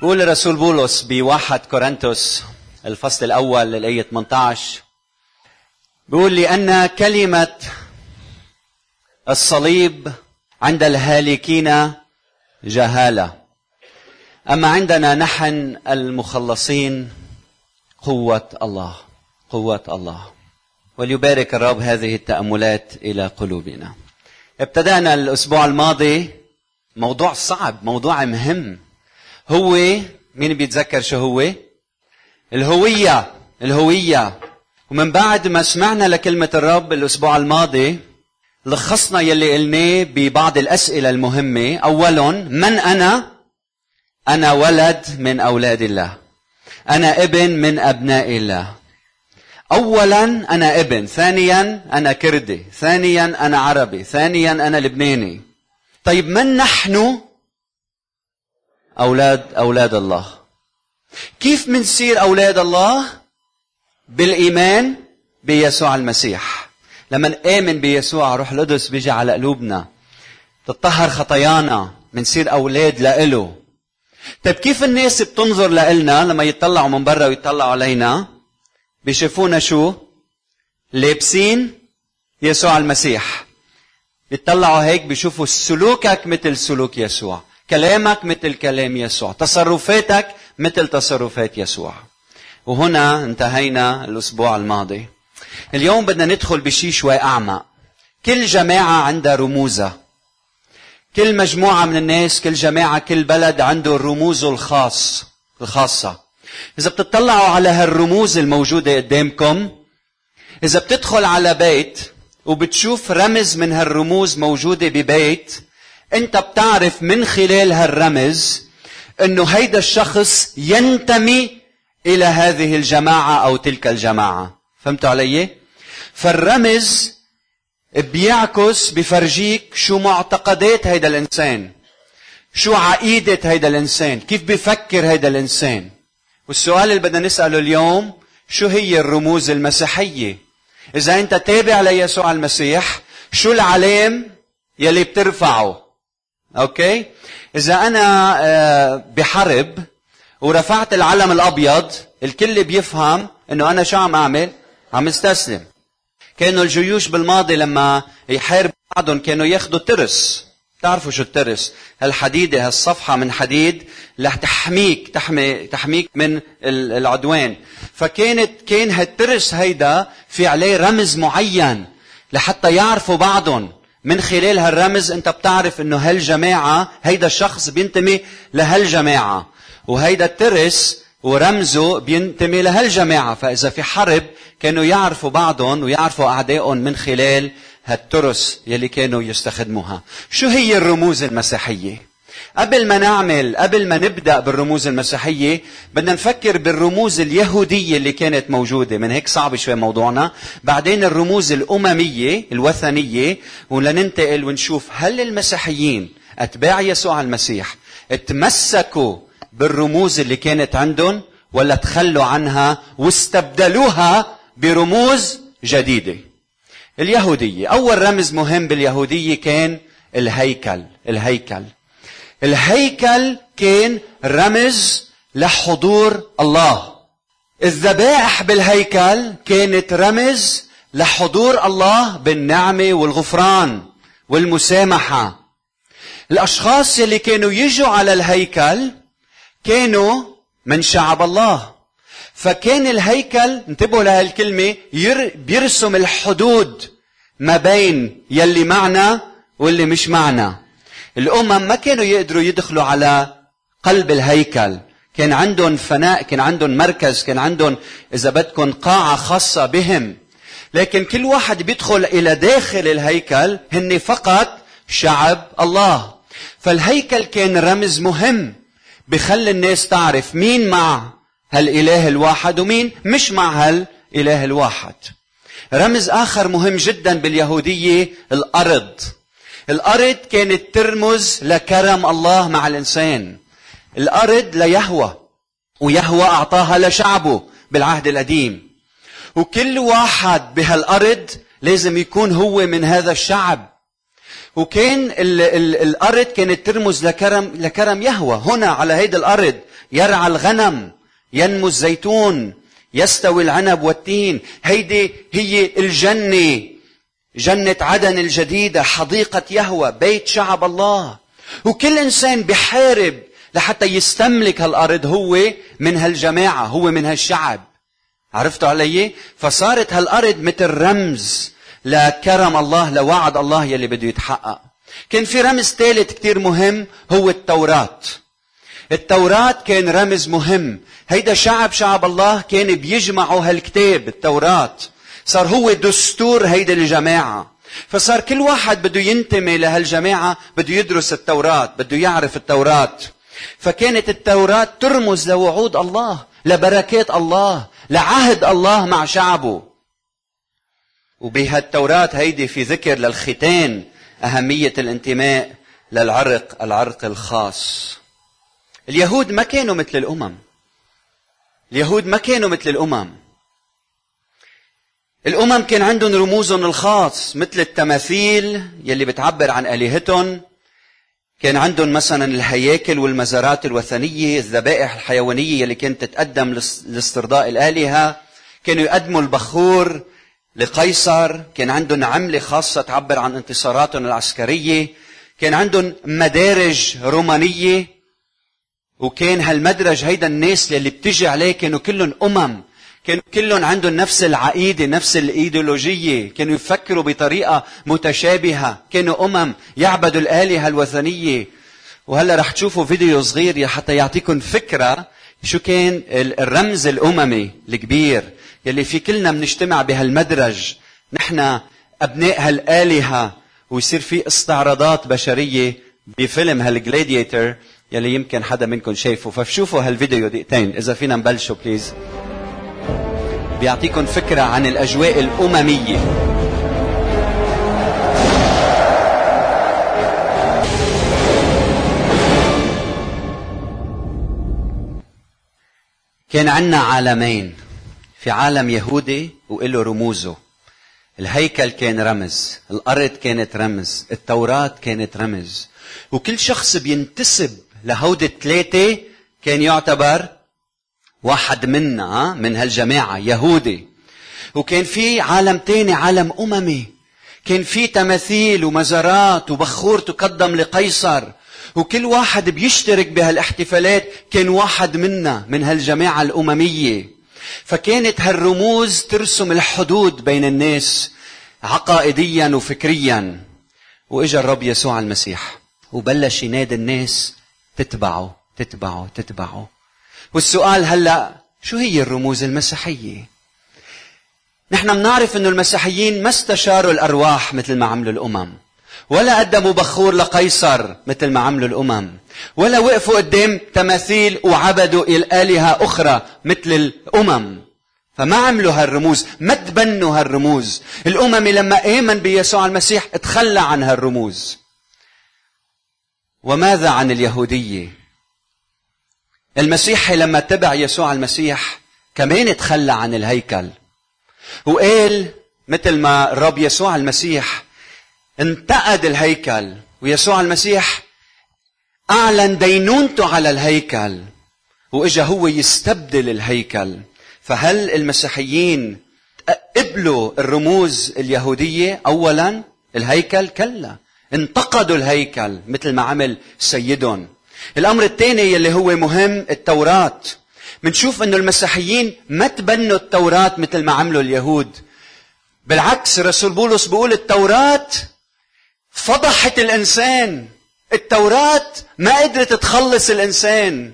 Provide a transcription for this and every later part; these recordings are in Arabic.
بقول الرسول بولس بواحد كورنثوس الفصل الأول الآية 18 بيقول لأن كلمة الصليب عند الهالكين جهالة أما عندنا نحن المخلصين قوة الله قوة الله. وليبارك الرب هذه التأملات إلى قلوبنا. ابتدأنا الأسبوع الماضي موضوع صعب موضوع مهم. هو مين بيتذكر شو هو؟ الهوية الهوية. ومن بعد ما سمعنا لكلمة الرب الأسبوع الماضي لخصنا يلي قلناه ببعض الأسئلة المهمة. أولا من أنا؟ أنا ولد من أولاد الله. أنا ابن من أبناء الله. أولا أنا ابن. ثانيا أنا كردي. ثانيا أنا عربي. ثانيا أنا لبناني. طيب من نحن؟ أولاد أولاد الله. كيف منصير أولاد الله؟ بالإيمان بيسوع المسيح. لما نآمن بيسوع روح القدس بيجي على قلوبنا. تطهر خطايانا منصير أولاد لإله. طيب كيف الناس بتنظر لإلنا لما يطلعوا من برا ويطلعوا علينا؟ بيشوفونا شو؟ لابسين يسوع المسيح. بيطلعوا هيك بيشوفوا سلوكك مثل سلوك يسوع. كلامك مثل كلام يسوع. تصرفاتك مثل تصرفات يسوع. وهنا انتهينا الأسبوع الماضي. اليوم بدنا ندخل بشيء شوي أعمق. كل جماعة عندها رموزها. كل مجموعة من الناس كل جماعة كل بلد عنده رموزه الخاص الخاصة. إذا بتطلعوا على هالرموز الموجودة قدامكم إذا بتدخل على بيت وبتشوف رمز من هالرموز موجودة ببيت أنت بتعرف من خلال هالرمز أنه هيدا الشخص ينتمي إلى هذه الجماعة أو تلك الجماعة. فهمتوا علي؟ فالرمز بيعكس بفرجيك شو معتقدات هيدا الإنسان. شو عقيدة هيدا الإنسان. كيف بفكر هيدا الإنسان. والسؤال اللي بدنا نسأله اليوم شو هي الرموز المسيحية؟ إذا أنت تابع ليسوع المسيح شو العلام يلي بترفعه؟ أوكي إذا أنا آه، بحرب ورفعت العلم الأبيض الكل بيفهم إنه أنا شو عم أعمل؟ عم استسلم. كانوا الجيوش بالماضي لما يحاربوا بعضهم كانوا ياخذوا ترس تعرفوا شو الترس؟ هالحديدة هالصفحة من حديد رح تحميك تحمي تحميك من العدوان. فكانت كان هالترس هيدا في عليه رمز معين لحتى يعرفوا بعضهم. من خلال هالرمز انت بتعرف انه هالجماعة هيدا الشخص بينتمي لهالجماعة. وهيدا الترس ورمزه بينتمي لهالجماعة. فإذا في حرب كانوا يعرفوا بعضهم ويعرفوا أعدائهم من خلال هالترس يلي كانوا يستخدموها. شو هي الرموز المسيحية؟ قبل ما نعمل قبل ما نبدأ بالرموز المسيحية بدنا نفكر بالرموز اليهودية اللي كانت موجودة. من هيك صعب شوي موضوعنا. بعدين الرموز الأممية الوثنية ولننتقل ونشوف هل المسيحيين أتباع يسوع المسيح تمسكوا بالرموز اللي كانت عندهم ولا تخلوا عنها واستبدلوها برموز جديدة. اليهودية أول رمز مهم باليهودية كان الهيكل الهيكل. الهيكل كان رمز لحضور الله. الذبائح بالهيكل كانت رمز لحضور الله بالنعمة والغفران والمسامحة. الأشخاص اللي كانوا يجوا على الهيكل كانوا من شعب الله. فكان الهيكل انتبهوا لهالكلمة بيرسم الحدود ما بين يلي معنا واللي مش معنا. الأمم ما كانوا يقدروا يدخلوا على قلب الهيكل. كان عندهم فناء كان عندهم مركز كان عندهم إذا بدكم قاعة خاصة بهم. لكن كل واحد بيدخل إلى داخل الهيكل هن فقط شعب الله. فالهيكل كان رمز مهم بخلي الناس تعرف مين مع هالإله الواحد ومين مش مع هالإله الواحد. رمز آخر مهم جدا باليهودية الأرض. الأرض كانت ترمز لكرم الله مع الإنسان. الأرض ليهوى ويهوى أعطاها لشعبه بالعهد القديم. وكل واحد بهالأرض لازم يكون هو من هذا الشعب. وكان ال ال الأرض كانت ترمز لكرم لكرم يهوى. هنا على هيدي الأرض يرعى الغنم ينمو الزيتون يستوي العنب والتين. هيدي هي الجنة. جنة عدن الجديدة حديقة يهوى بيت شعب الله. وكل إنسان بحارب لحتى يستملك هالأرض هو من هالجماعة هو من هالشعب. عرفتوا علي؟ فصارت هالأرض مثل رمز لكرم الله لوعد الله يلي بده يتحقق. كان في رمز ثالث كتير مهم هو التوراة. التوراة كان رمز مهم. هيدا شعب شعب الله كان بيجمعوا هالكتاب التوراة. صار هو دستور هيدا الجماعة. فصار كل واحد بده ينتمي لهالجماعة بده يدرس التوراة بده يعرف التوراة. فكانت التوراة ترمز لوعود الله لبركات الله لعهد الله مع شعبه. وبهالتوراة هيدي في ذكر للختان أهمية الانتماء للعرق العرق الخاص. اليهود ما كانوا مثل الأمم. اليهود ما كانوا مثل الأمم. الأمم كان عندهم رموزهم الخاص مثل التماثيل يلي بتعبر عن آلهتهم. كان عندهم مثلا الهياكل والمزارات الوثنية الذبائح الحيوانية يلي كانت تتقدم لاسترضاء الآلهة. كانوا يقدموا البخور لقيصر. كان عندهم عملة خاصة تعبر عن انتصاراتهم العسكرية. كان عندهم مدارج رومانية. وكان هالمدرج هيدا الناس اللي بتجي عليه كانوا كلهم أمم. كانوا كلهم عندهم نفس العقيدة نفس الإيديولوجية. كانوا يفكروا بطريقة متشابهة. كانوا أمم يعبدوا الآلهة الوثنية. وهلا رح تشوفوا فيديو صغير حتى يعطيكم فكرة شو كان الرمز الأممي الكبير يلي في كلنا بنجتمع بهالمدرج. نحن أبناء هالآلهة. ويصير في استعراضات بشرية بفيلم هالجلاديتر يلي يمكن حدا منكم شايفه. فشوفوا هالفيديو دقيقتين. إذا فينا نبلشوا بليز بيعطيكم فكرة عن الأجواء الأممية. كان عنا عالمين في عالم يهودي وله رموزه. الهيكل كان رمز الأرض كانت رمز التوراة كانت رمز. وكل شخص بينتسب لهودي الثلاثة كان يعتبر واحد منا من هالجماعة يهودي. وكان في عالم تاني عالم أممي. كان في تماثيل ومزارات وبخور تقدم لقيصر. وكل واحد بيشترك بهالاحتفالات كان واحد منا من هالجماعة الأممية. فكانت هالرموز ترسم الحدود بين الناس عقائديا وفكريا. وإجا الرب يسوع المسيح وبلش ينادي الناس تتبعه تتبعه تتبعه. والسؤال هلا شو هي الرموز المسيحية؟ نحن بنعرف إنه المسيحيين ما استشاروا الأرواح مثل ما عملوا الأمم ولا قدموا بخور لقيصر مثل ما عملوا الأمم ولا وقفوا قدام تماثيل وعبدوا إلآلهة أخرى مثل الأمم. فما عملوا هالرموز ما تبنوا هالرموز. الأمم لما آمن بيسوع المسيح تخلى عن هالرموز. وماذا عن اليهودية؟ المسيحي لما تبع يسوع المسيح كمان تخلى عن الهيكل. وقال مثل ما الرب يسوع المسيح انتقد الهيكل ويسوع المسيح أعلن دينونته على الهيكل وإجا هو يستبدل الهيكل. فهل المسيحيين قبلوا الرموز اليهودية اولا؟ الهيكل كلا. انتقدوا الهيكل مثل ما عمل سيدهم. الأمر الثاني يلي هو مهم التوراة. منشوف إنه المسيحيين ما تبنوا التوراة مثل ما عملوا اليهود. بالعكس الرسول بولس بيقول التوراة فضحت الإنسان. التوراة ما قدرت تخلص الإنسان.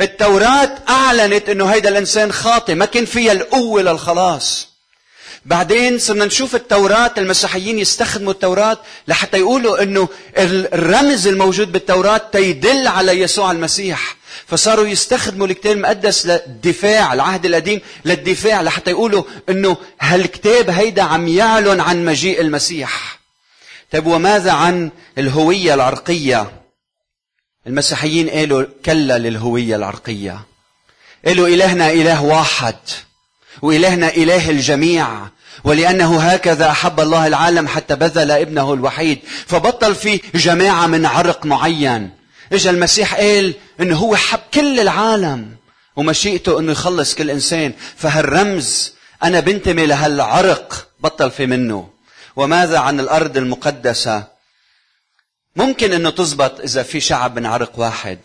التوراة أعلنت أنه هيدا الإنسان خاطئ ما كان فيها القوة للخلاص. بعدين صرنا نشوف التوراة المسيحيين يستخدموا التوراة لحتى يقولوا إنه الرمز الموجود بالتوراة تيدل على يسوع المسيح. فصاروا يستخدموا الكتاب المقدس للدفاع العهد القديم للدفاع لحتى يقولوا إنه هالكتاب هيدا عم يعلن عن مجيء المسيح. طيب وماذا عن الهوية العرقية؟ المسيحيين قالوا كلا للهوية العرقية. قالوا إلهنا إله واحد. وإلهنا إله الجميع ولأنه هكذا أحب الله العالم حتى بذل ابنه الوحيد فبطل في جماعة من عرق معين. إجا المسيح قال إنه هو حب كل العالم ومشيئته إنه يخلص كل إنسان فهالرمز أنا بنتمي لهالعرق بطل في منه. وماذا عن الأرض المقدسة؟ ممكن أنه تزبط إذا في شعب من عرق واحد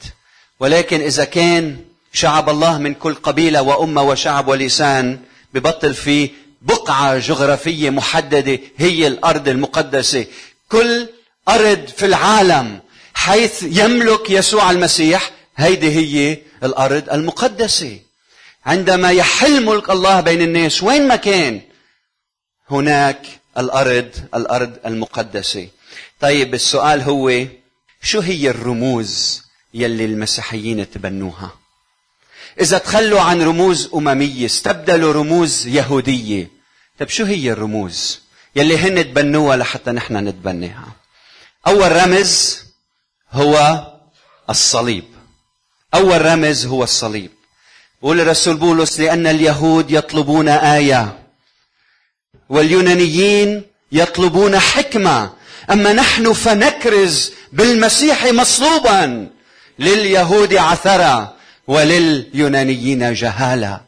ولكن إذا كان شعب الله من كل قبيلة وأمة وشعب ولسان ببطل في بقعة جغرافية محددة هي الأرض المقدسة. كل أرض في العالم حيث يملك يسوع المسيح هيدي هي الأرض المقدسة. عندما يحل ملك الله بين الناس وين ما كان هناك الأرض الأرض المقدسة. طيب السؤال هو شو هي الرموز يلي المسيحيين تبنوها؟ إذا تخلوا عن رموز أممية استبدلوا رموز يهودية. طيب شو هي الرموز؟ يلي هن تبنوها لحتى نحن نتبناها أول رمز هو الصليب. أول رمز هو الصليب. بقول الرسول بولس لأن اليهود يطلبون آية. واليونانيين يطلبون حكمة. أما نحن فنكرز بالمسيح مصلوبا. لليهود عثرة. ولليونانيين جهالة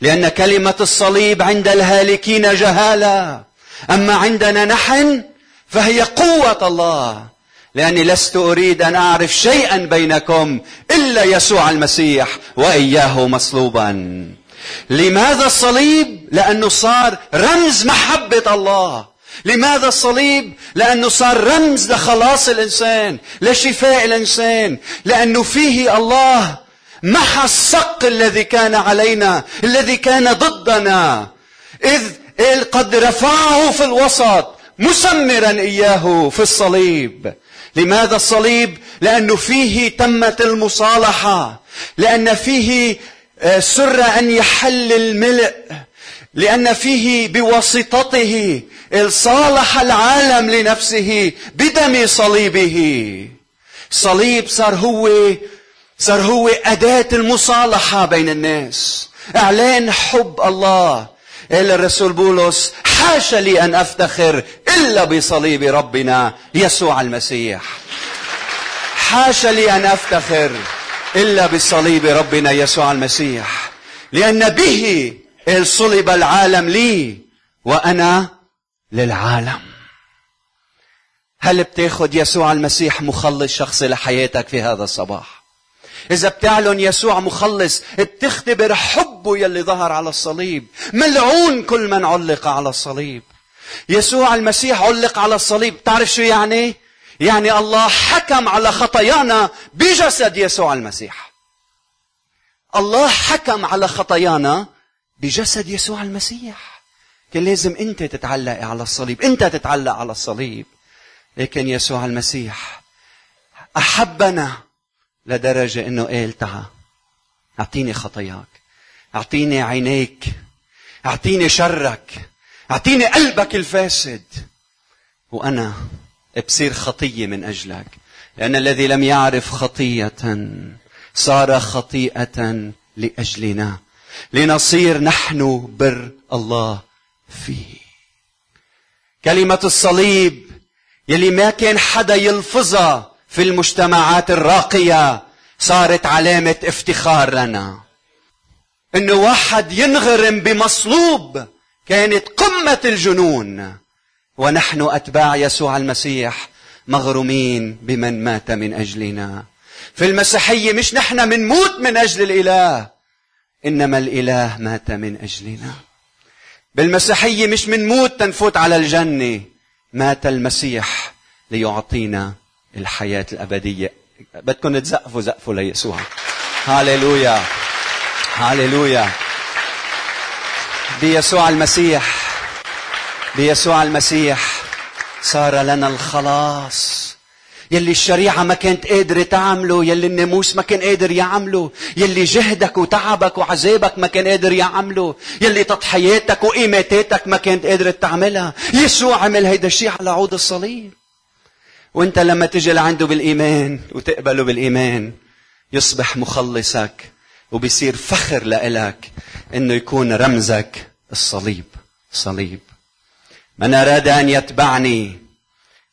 لأن كلمة الصليب عند الهالكين جهالة أما عندنا نحن فهي قوة الله لأني لست أريد أن أعرف شيئا بينكم إلا يسوع المسيح وإياه مصلوبا لماذا الصليب؟ لأنه صار رمز محبة الله لماذا الصليب؟ لأنه صار رمز لخلاص الإنسان لشفاء الإنسان لأنه فيه الله محى الصق الذي كان علينا الذي كان ضدنا. إذ قد رفعه في الوسط مسمرا إياه في الصليب. لماذا الصليب؟ لأنه فيه تمت المصالحة. لأن فيه آه، سر أن يحل الملء. لأن فيه بواسطته صالح العالم لنفسه بدم صليبه. صليب صار هو صار هو أداة المصالحة بين الناس. إعلان حب الله. قال الرسول بولس حاشا لي أن أفتخر إلا بصليب ربنا يسوع المسيح. حاشا لي أن أفتخر إلا بصليب ربنا يسوع المسيح. لأن به صلب العالم لي وأنا للعالم. هل بتاخد يسوع المسيح مخلص شخصي لحياتك في هذا الصباح؟ إذا بتعلن يسوع مخلص بتختبر حبه يلي ظهر على الصليب. ملعون كل من علق على الصليب. يسوع المسيح علق على الصليب. تعرف شو يعني؟ يعني الله حكم على خطايانا بجسد يسوع المسيح. الله حكم على خطايانا بجسد يسوع المسيح. كان لازم أنت تتعلق على الصليب. أنت تتعلق على الصليب. لكن يسوع المسيح أحبنا لدرجة إنه قال تعا أعطيني خطاياك. أعطيني عينيك. أعطيني شرك. أعطيني قلبك الفاسد. وأنا بصير خطية من أجلك. لأن الذي لم يعرف خطية صار خطيئة لأجلنا. لنصير نحن بر الله فيه. كلمة الصليب يلي ما كان حدا يلفظها في المجتمعات الراقية صارت علامة افتخار لنا. إنه واحد ينغرم بمصلوب كانت قمة الجنون. ونحن أتباع يسوع المسيح مغرومين بمن مات من أجلنا. في المسيحية مش نحن منموت من أجل الإله إنما الإله مات من أجلنا. بالمسيحية مش منموت تنفوت على الجنة مات المسيح ليعطينا الحياة الأبدية. بدكم تزقفوا زقفوا ليسوع. هاليلويا. هاليلويا. بيسوع المسيح. بيسوع المسيح. صار لنا الخلاص. يلي الشريعة ما كانت قادرة تعمله يلي الناموس ما كان قادر يعمله يلي جهدك وتعبك وعذابك ما كان قادر يعمله يلي تضحياتك وإيماتاتك ما كانت قادرة تعملها. يسوع عمل هيدا الشيء على عود الصليب. وانت لما تجي لعنده بالإيمان وتقبله بالإيمان يصبح مخلصك وبيصير فخر لإلك إنه يكون رمزك الصليب صليب. من أراد أن يتبعني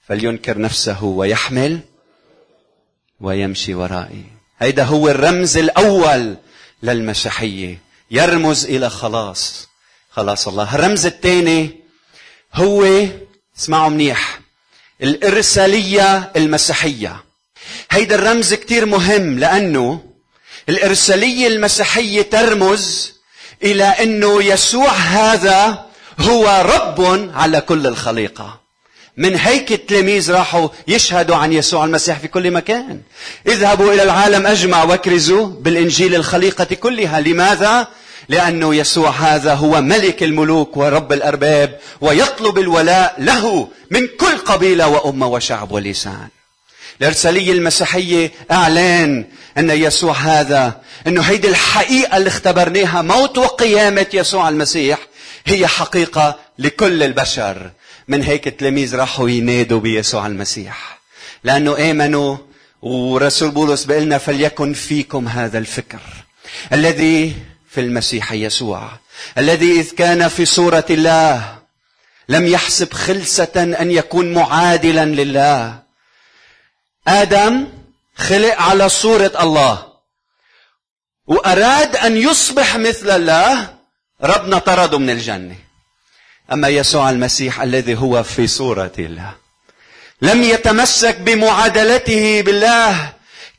فلينكر نفسه ويحمل ويمشي ورائي. هيدا هو الرمز الأول للمسيحية. يرمز إلى خلاص خلاص الله. الرمز الثاني هو اسمعوا منيح الإرسالية المسيحية. هيدا الرمز كتير مهم لأنه الإرسالية المسيحية ترمز إلى أنه يسوع هذا هو رب على كل الخليقة. من هيك التلاميذ راحوا يشهدوا عن يسوع المسيح في كل مكان. اذهبوا إلى العالم أجمع واكرزوا بالإنجيل الخليقة كلها. لماذا؟ لأنه يسوع هذا هو ملك الملوك ورب الأرباب ويطلب الولاء له من كل قبيلة وأمة وشعب ولسان. الإرسالية المسيحية أعلان أن يسوع هذا أنه هيدي الحقيقة اللي اختبرناها موت وقيامة يسوع المسيح هي حقيقة لكل البشر. من هيك التلاميذ راحوا ينادوا بيسوع المسيح. لأنه آمنوا ورسول بولس بيقلنا فليكن فيكم هذا الفكر الذي في المسيح يسوع الذي إذ كان في صورة الله لم يحسب خلسة أن يكون معادلا لله. آدم خلق على صورة الله وأراد أن يصبح مثل الله ربنا طرده من الجنة. أما يسوع المسيح الذي هو في صورة الله لم يتمسك بمعادلته بالله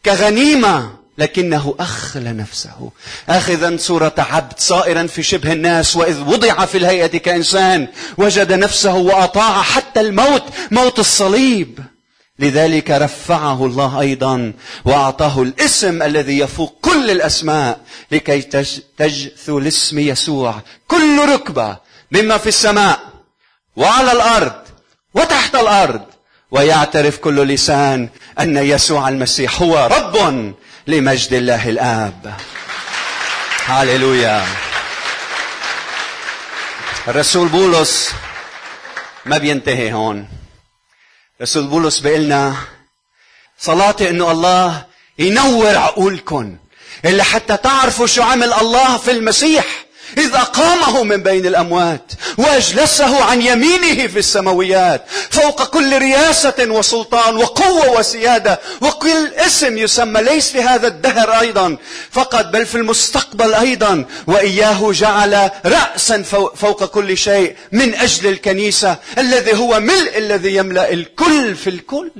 كغنيمة لكنه أخلى نفسه. آخذا صورة عبد صائرا في شبه الناس وإذ وضع في الهيئة كإنسان وجد نفسه وأطاع حتى الموت موت الصليب. لذلك رفعه الله أيضا وأعطاه الاسم الذي يفوق كل الأسماء لكي تجثو الاسم يسوع كل ركبة مما في السماء وعلى الأرض وتحت الأرض. ويعترف كل لسان أن يسوع المسيح هو رب لمجد الله الآب. هاليلويا. الرسول بولس ما بينتهي هون. رسول بولس بيقلنا صلاتي إنه الله ينور عقولكم اللي حتى تعرفوا شو عمل الله في المسيح. إذ أقامه من بين الأموات وأجلسه عن يمينه في السماويات فوق كل رياسة وسلطان وقوة وسيادة وكل اسم يسمى ليس في هذا الدهر أيضا فقط بل في المستقبل أيضا. وإياه جعل رأسا فوق كل شيء من أجل الكنيسة الذي هو ملء الذي يملأ الكل في الكل.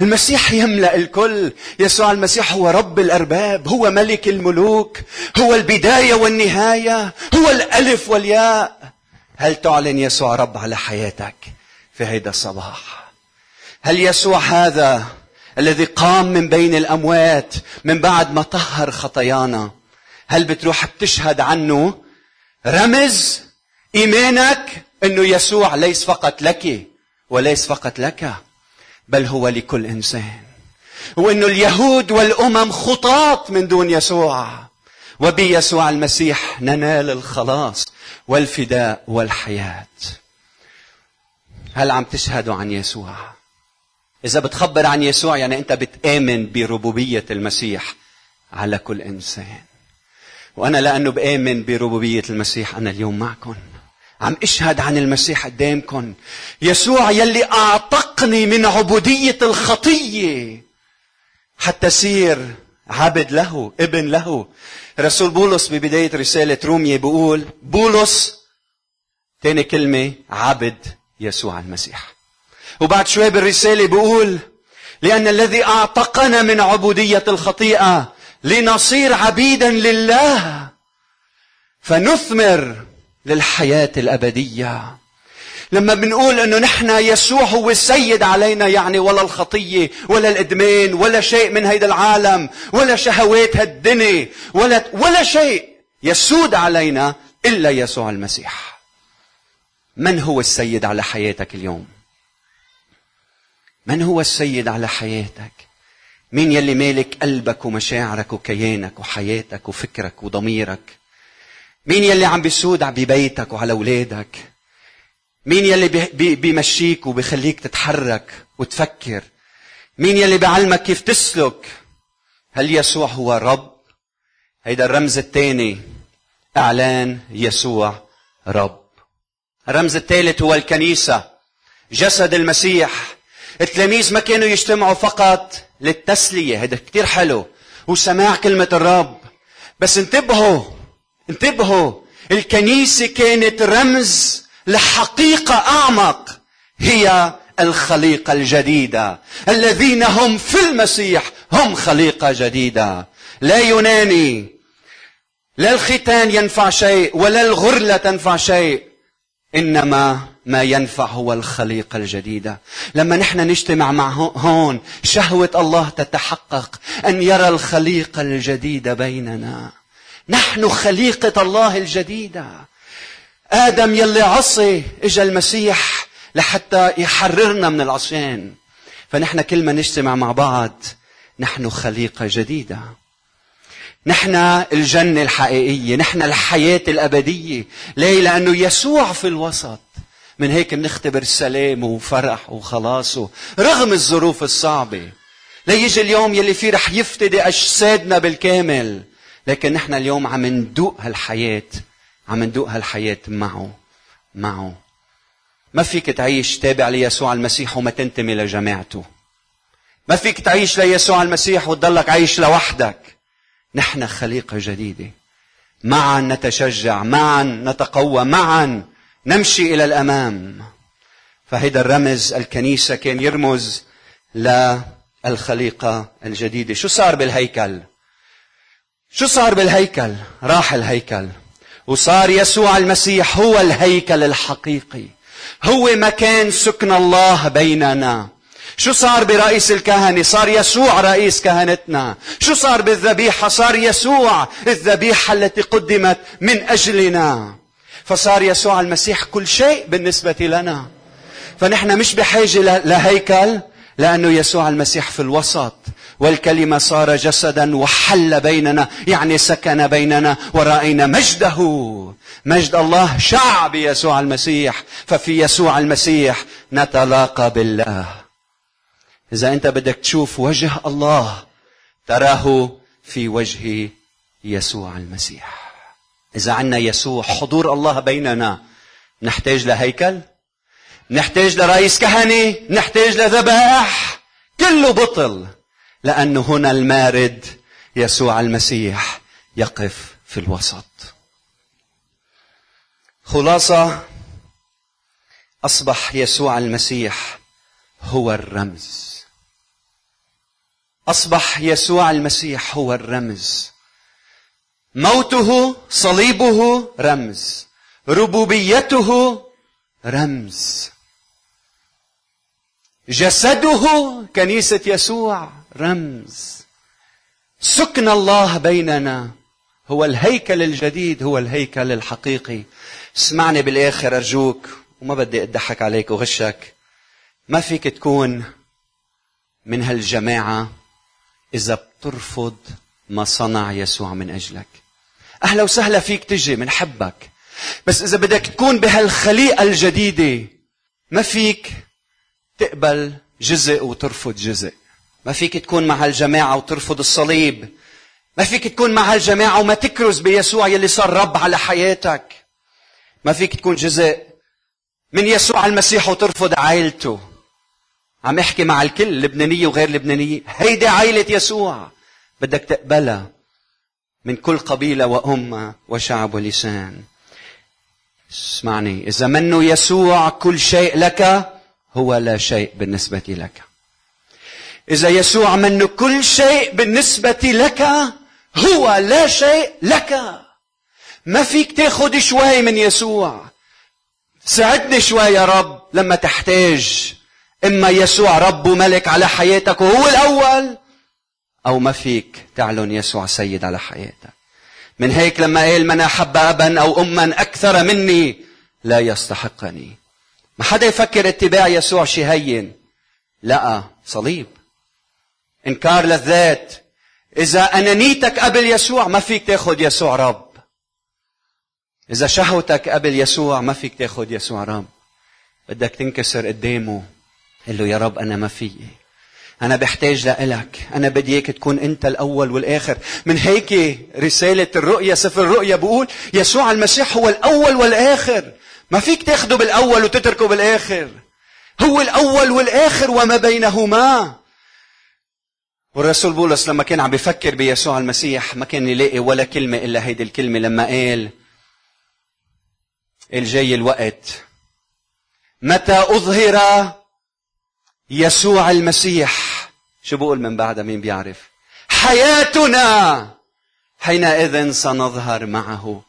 المسيح يملأ الكل. يسوع المسيح هو رب الأرباب هو ملك الملوك هو البداية والنهاية هو الألف والياء. هل تعلن يسوع رب على حياتك في هذا الصباح؟ هل يسوع هذا الذي قام من بين الأموات من بعد ما طهر خطايانا؟ هل بتروح بتشهد عنه رمز إيمانك إنه يسوع ليس فقط لك وليس فقط لك؟ بل هو لكل إنسان. وانه اليهود والأمم خطاط من دون يسوع. وبيسوع المسيح ننال الخلاص والفداء والحياة. هل عم تشهدوا عن يسوع؟ إذا بتخبر عن يسوع يعني أنت بتآمن بربوبية المسيح على كل إنسان. وأنا لأنه بآمن بربوبية المسيح أنا اليوم معكم عم اشهد عن المسيح قدامكم يسوع يلي اعتقني من عبودية الخطية. حتى صير عبد له ابن له. رسول بولس ببداية رسالة رومية بيقول بولس تاني كلمة عبد يسوع المسيح. وبعد شوي بالرسالة بيقول لأن الذي أعتقنا من عبودية الخطيئة لنصير عبيدا لله فنثمر للحياة الأبدية لما بنقول إنه نحن يسوع هو السيد علينا يعني ولا الخطية ولا الإدمان ولا شيء من هيدا العالم ولا شهوات هالدنيا ولا ولا شيء يسود علينا إلا يسوع المسيح. من هو السيد على حياتك اليوم؟ من هو السيد على حياتك؟ مين يلي مالك قلبك ومشاعرك وكيانك وحياتك وفكرك وضميرك؟ مين يلي عم بيسود ببيتك وعلى أولادك؟ مين يلي بيمشيك وبيخليك تتحرك وتفكر؟ مين يلي بيعلمك كيف تسلك؟ هل يسوع هو رب؟ هيدا الرمز الثاني إعلان يسوع رب. الرمز الثالث هو الكنيسة. جسد المسيح. التلاميذ ما كانوا يجتمعوا فقط للتسلية. هذا كتير حلو. وسماع كلمة الرب. بس انتبهوا. انتبهوا الكنيسة كانت رمز لحقيقة أعمق هي الخليقة الجديدة. الذين هم في المسيح هم خليقة جديدة. لا يوناني لا الختان ينفع شيء ولا الغرلة تنفع شيء إنما ما ينفع هو الخليقة الجديدة. لما نحن نجتمع مع هون شهوة الله تتحقق أن يرى الخليقة الجديدة بيننا. نحن خليقة الله الجديدة. آدم يلي عصي إجا المسيح لحتى يحررنا من العصيان. فنحن كل ما نجتمع مع بعض نحن خليقة جديدة. نحن الجنة الحقيقية نحن الحياة الأبدية. ليه لأنه يسوع في الوسط. من هيك بنختبر سلام وفرح وخلاص رغم الظروف الصعبة. ليجي اليوم يلي فيه رح يفتدي أجسادنا بالكامل. لكن نحن اليوم عم ندوق هالحياة عم ندوق هالحياة معه معه. ما فيك تعيش تابع ليسوع المسيح وما تنتمي لجماعته. ما فيك تعيش ليسوع المسيح وتضلك عايش لوحدك. نحن خليقة جديدة. معا نتشجع معا نتقوى معا نمشي إلى الأمام. فهيدا الرمز الكنيسة كان يرمز للخليقة الجديدة. شو صار بالهيكل؟ شو صار بالهيكل؟ راح الهيكل. وصار يسوع المسيح هو الهيكل الحقيقي. هو مكان سكن الله بيننا. شو صار برئيس الكهنة؟ صار يسوع رئيس كهنتنا. شو صار بالذبيحة؟ صار يسوع الذبيحة التي قدمت من أجلنا. فصار يسوع المسيح كل شيء بالنسبة لنا. فنحن مش بحاجة لهيكل. لأنه يسوع المسيح في الوسط والكلمة صار جسدا وحل بيننا يعني سكن بيننا ورأينا مجده. مجد الله شعب يسوع المسيح ففي يسوع المسيح نتلاقى بالله. إذا أنت بدك تشوف وجه الله تراه في وجه يسوع المسيح. إذا عنا يسوع حضور الله بيننا نحتاج لهيكل؟ نحتاج لرئيس كهنة نحتاج لذبائح كله بطل لأنه هنا المارد يسوع المسيح يقف في الوسط. خلاصة أصبح يسوع المسيح هو الرمز. أصبح يسوع المسيح هو الرمز. موته صليبه رمز. ربوبيته رمز. جسده كنيسة يسوع رمز. سكن الله بيننا. هو الهيكل الجديد هو الهيكل الحقيقي. اسمعني بالآخر أرجوك وما بدي أضحك عليك وغشك. ما فيك تكون من هالجماعة إذا بترفض ما صنع يسوع من أجلك. أهلا وسهلا فيك تجي منحبك بس إذا بدك تكون بهالخليقة الجديدة ما فيك تقبل جزء وترفض جزء. ما فيك تكون مع هالجماعة وترفض الصليب. ما فيك تكون مع هالجماعة وما تكرز بيسوع يلي صار رب على حياتك. ما فيك تكون جزء من يسوع المسيح وترفض عائلته. عم احكي مع الكل لبنانية وغير لبنانية. هيدي عائلة يسوع. بدك تقبلها من كل قبيلة وأمة وشعب ولسان. اسمعني. إذا منه يسوع كل شيء لك هو لا شيء بالنسبة لك. إذا يسوع منه كل شيء بالنسبة لك هو لا شيء لك. ما فيك تاخذ شوي من يسوع. ساعدني شوي يا رب لما تحتاج. إما يسوع رب وملك على حياتك وهو الأول أو ما فيك تعلن يسوع سيد على حياتك. من هيك لما قال من أحب أبا أو أما أكثر مني لا يستحقني. ما حدا يفكر اتباع يسوع شي هين. لا صليب. إنكار للذات. إذا انانيتك قبل يسوع ما فيك تاخذ يسوع رب. إذا شهوتك قبل يسوع ما فيك تاخذ يسوع رب. بدك تنكسر قدامه. قل له يا رب أنا ما فيي. أنا بحتاج لإلك. أنا بدي إياك تكون أنت الأول والآخر. من هيك رسالة الرؤيا سفر الرؤيا بقول يسوع المسيح هو الأول والآخر. ما فيك تاخده بالأول وتتركه بالآخر. هو الأول والآخر وما بينهما. والرسول بولس لما كان عم بيفكر بيسوع المسيح ما كان يلاقي ولا كلمة إلا هيدي الكلمة لما قال قال جاي الوقت. متى أظهر يسوع المسيح؟ شو بقول من بعدها؟ مين بيعرف؟ حياتنا حينئذ سنظهر معه.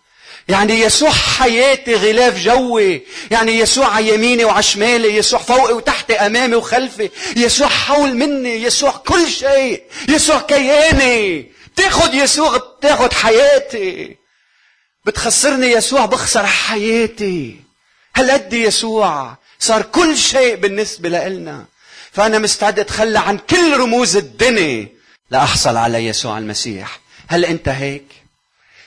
يعني يسوع حياتي غلاف جوي. يعني يسوع على يميني وعلى شمالي. يسوع فوقي وتحتي أمامي وخلفي. يسوع حول مني. يسوع كل شيء. يسوع كياني. بتاخد يسوع بتاخد حياتي. بتخسرني يسوع بخسر حياتي. هالقد يسوع صار كل شيء بالنسبة لنا فأنا مستعد أتخلى عن كل رموز الدنيا لأحصل على يسوع المسيح. هل أنت هيك؟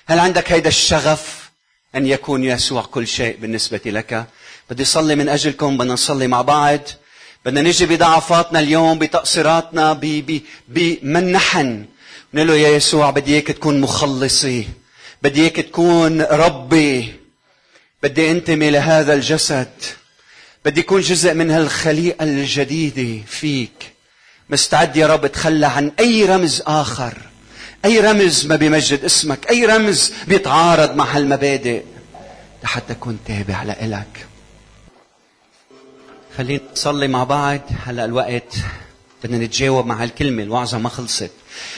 هل عندك هيدا الشغف؟ أن يكون يسوع كل شيء بالنسبة لك؟ بدي صلي من أجلكم بدنا نصلي مع بعض. بدنا نجي بضعفاتنا اليوم بتقصيراتنا بمن نحن نقول له يا يسوع بدي إياك تكون مخلصي. بدي إياك تكون ربي. بدي أنتمي لهذا الجسد. بدي يكون جزء من هالخليقة الجديدة فيك. مستعد يا رب تخلى عن أي رمز آخر. أي رمز ما بيمجد اسمك أي رمز بيتعارض مع هالمبادئ. لحتى أكون تابع لإلك. خلينا نصلي مع بعض. هلا الوقت بدنا نتجاوب مع هالكلمة الوعظة ما خلصت.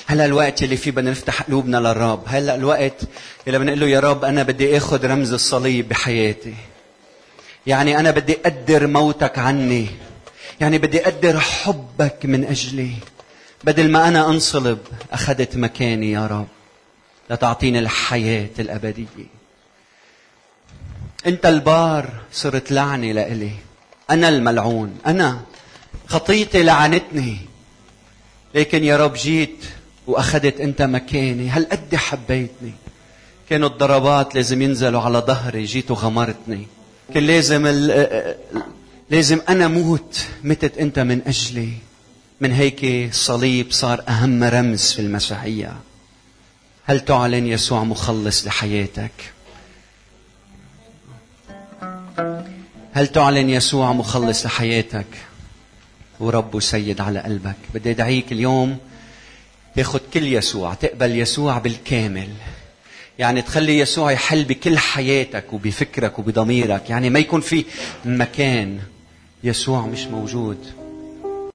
هلا الوقت اللي فيه بدنا نفتح قلوبنا للرب. هلا الوقت اللي بنقول له يا رب أنا بدي آخذ رمز الصليب بحياتي. يعني أنا بدي أقدر موتك عني. يعني بدي أقدر حبك من أجلي. بدل ما أنا أنصلب أخذت مكاني يا رب. لتعطيني الحياة الأبدية. أنت البار صرت لعنة لإلي. أنا الملعون. أنا خطيتي لعنتني. لكن يا رب جيت وأخذت أنت مكاني. هل قد حبيتني؟ كانوا الضربات لازم ينزلوا على ظهري. جيت وغمرتني. كان لازم ال... لازم أنا موت متت أنت من أجلي. من هيك الصليب صار أهم رمز في المسيحية. هل تعلن يسوع مخلص لحياتك؟ هل تعلن يسوع مخلص لحياتك؟ ورب وسيد على قلبك. بدي أدعيك اليوم تاخذ كل يسوع تقبل يسوع بالكامل. يعني تخلي يسوع يحل بكل حياتك وبفكرك وبضميرك. يعني ما يكون في مكان يسوع مش موجود.